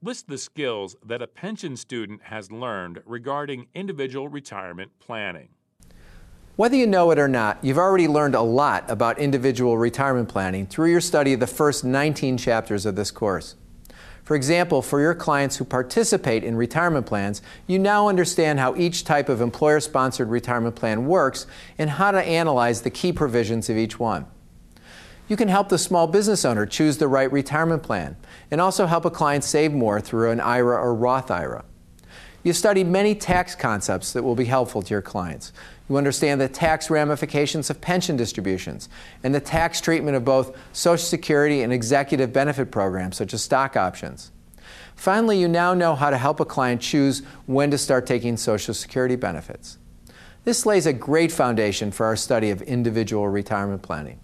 List the skills that a pension student has learned regarding individual retirement planning. Whether you know it or not, you've already learned a lot about individual retirement planning through your study of the first 19 chapters of this course. For example, for your clients who participate in retirement plans, you now understand how each type of employer sponsored retirement plan works and how to analyze the key provisions of each one. You can help the small business owner choose the right retirement plan and also help a client save more through an IRA or Roth IRA. You studied many tax concepts that will be helpful to your clients. You understand the tax ramifications of pension distributions and the tax treatment of both Social Security and executive benefit programs, such as stock options. Finally, you now know how to help a client choose when to start taking Social Security benefits. This lays a great foundation for our study of individual retirement planning.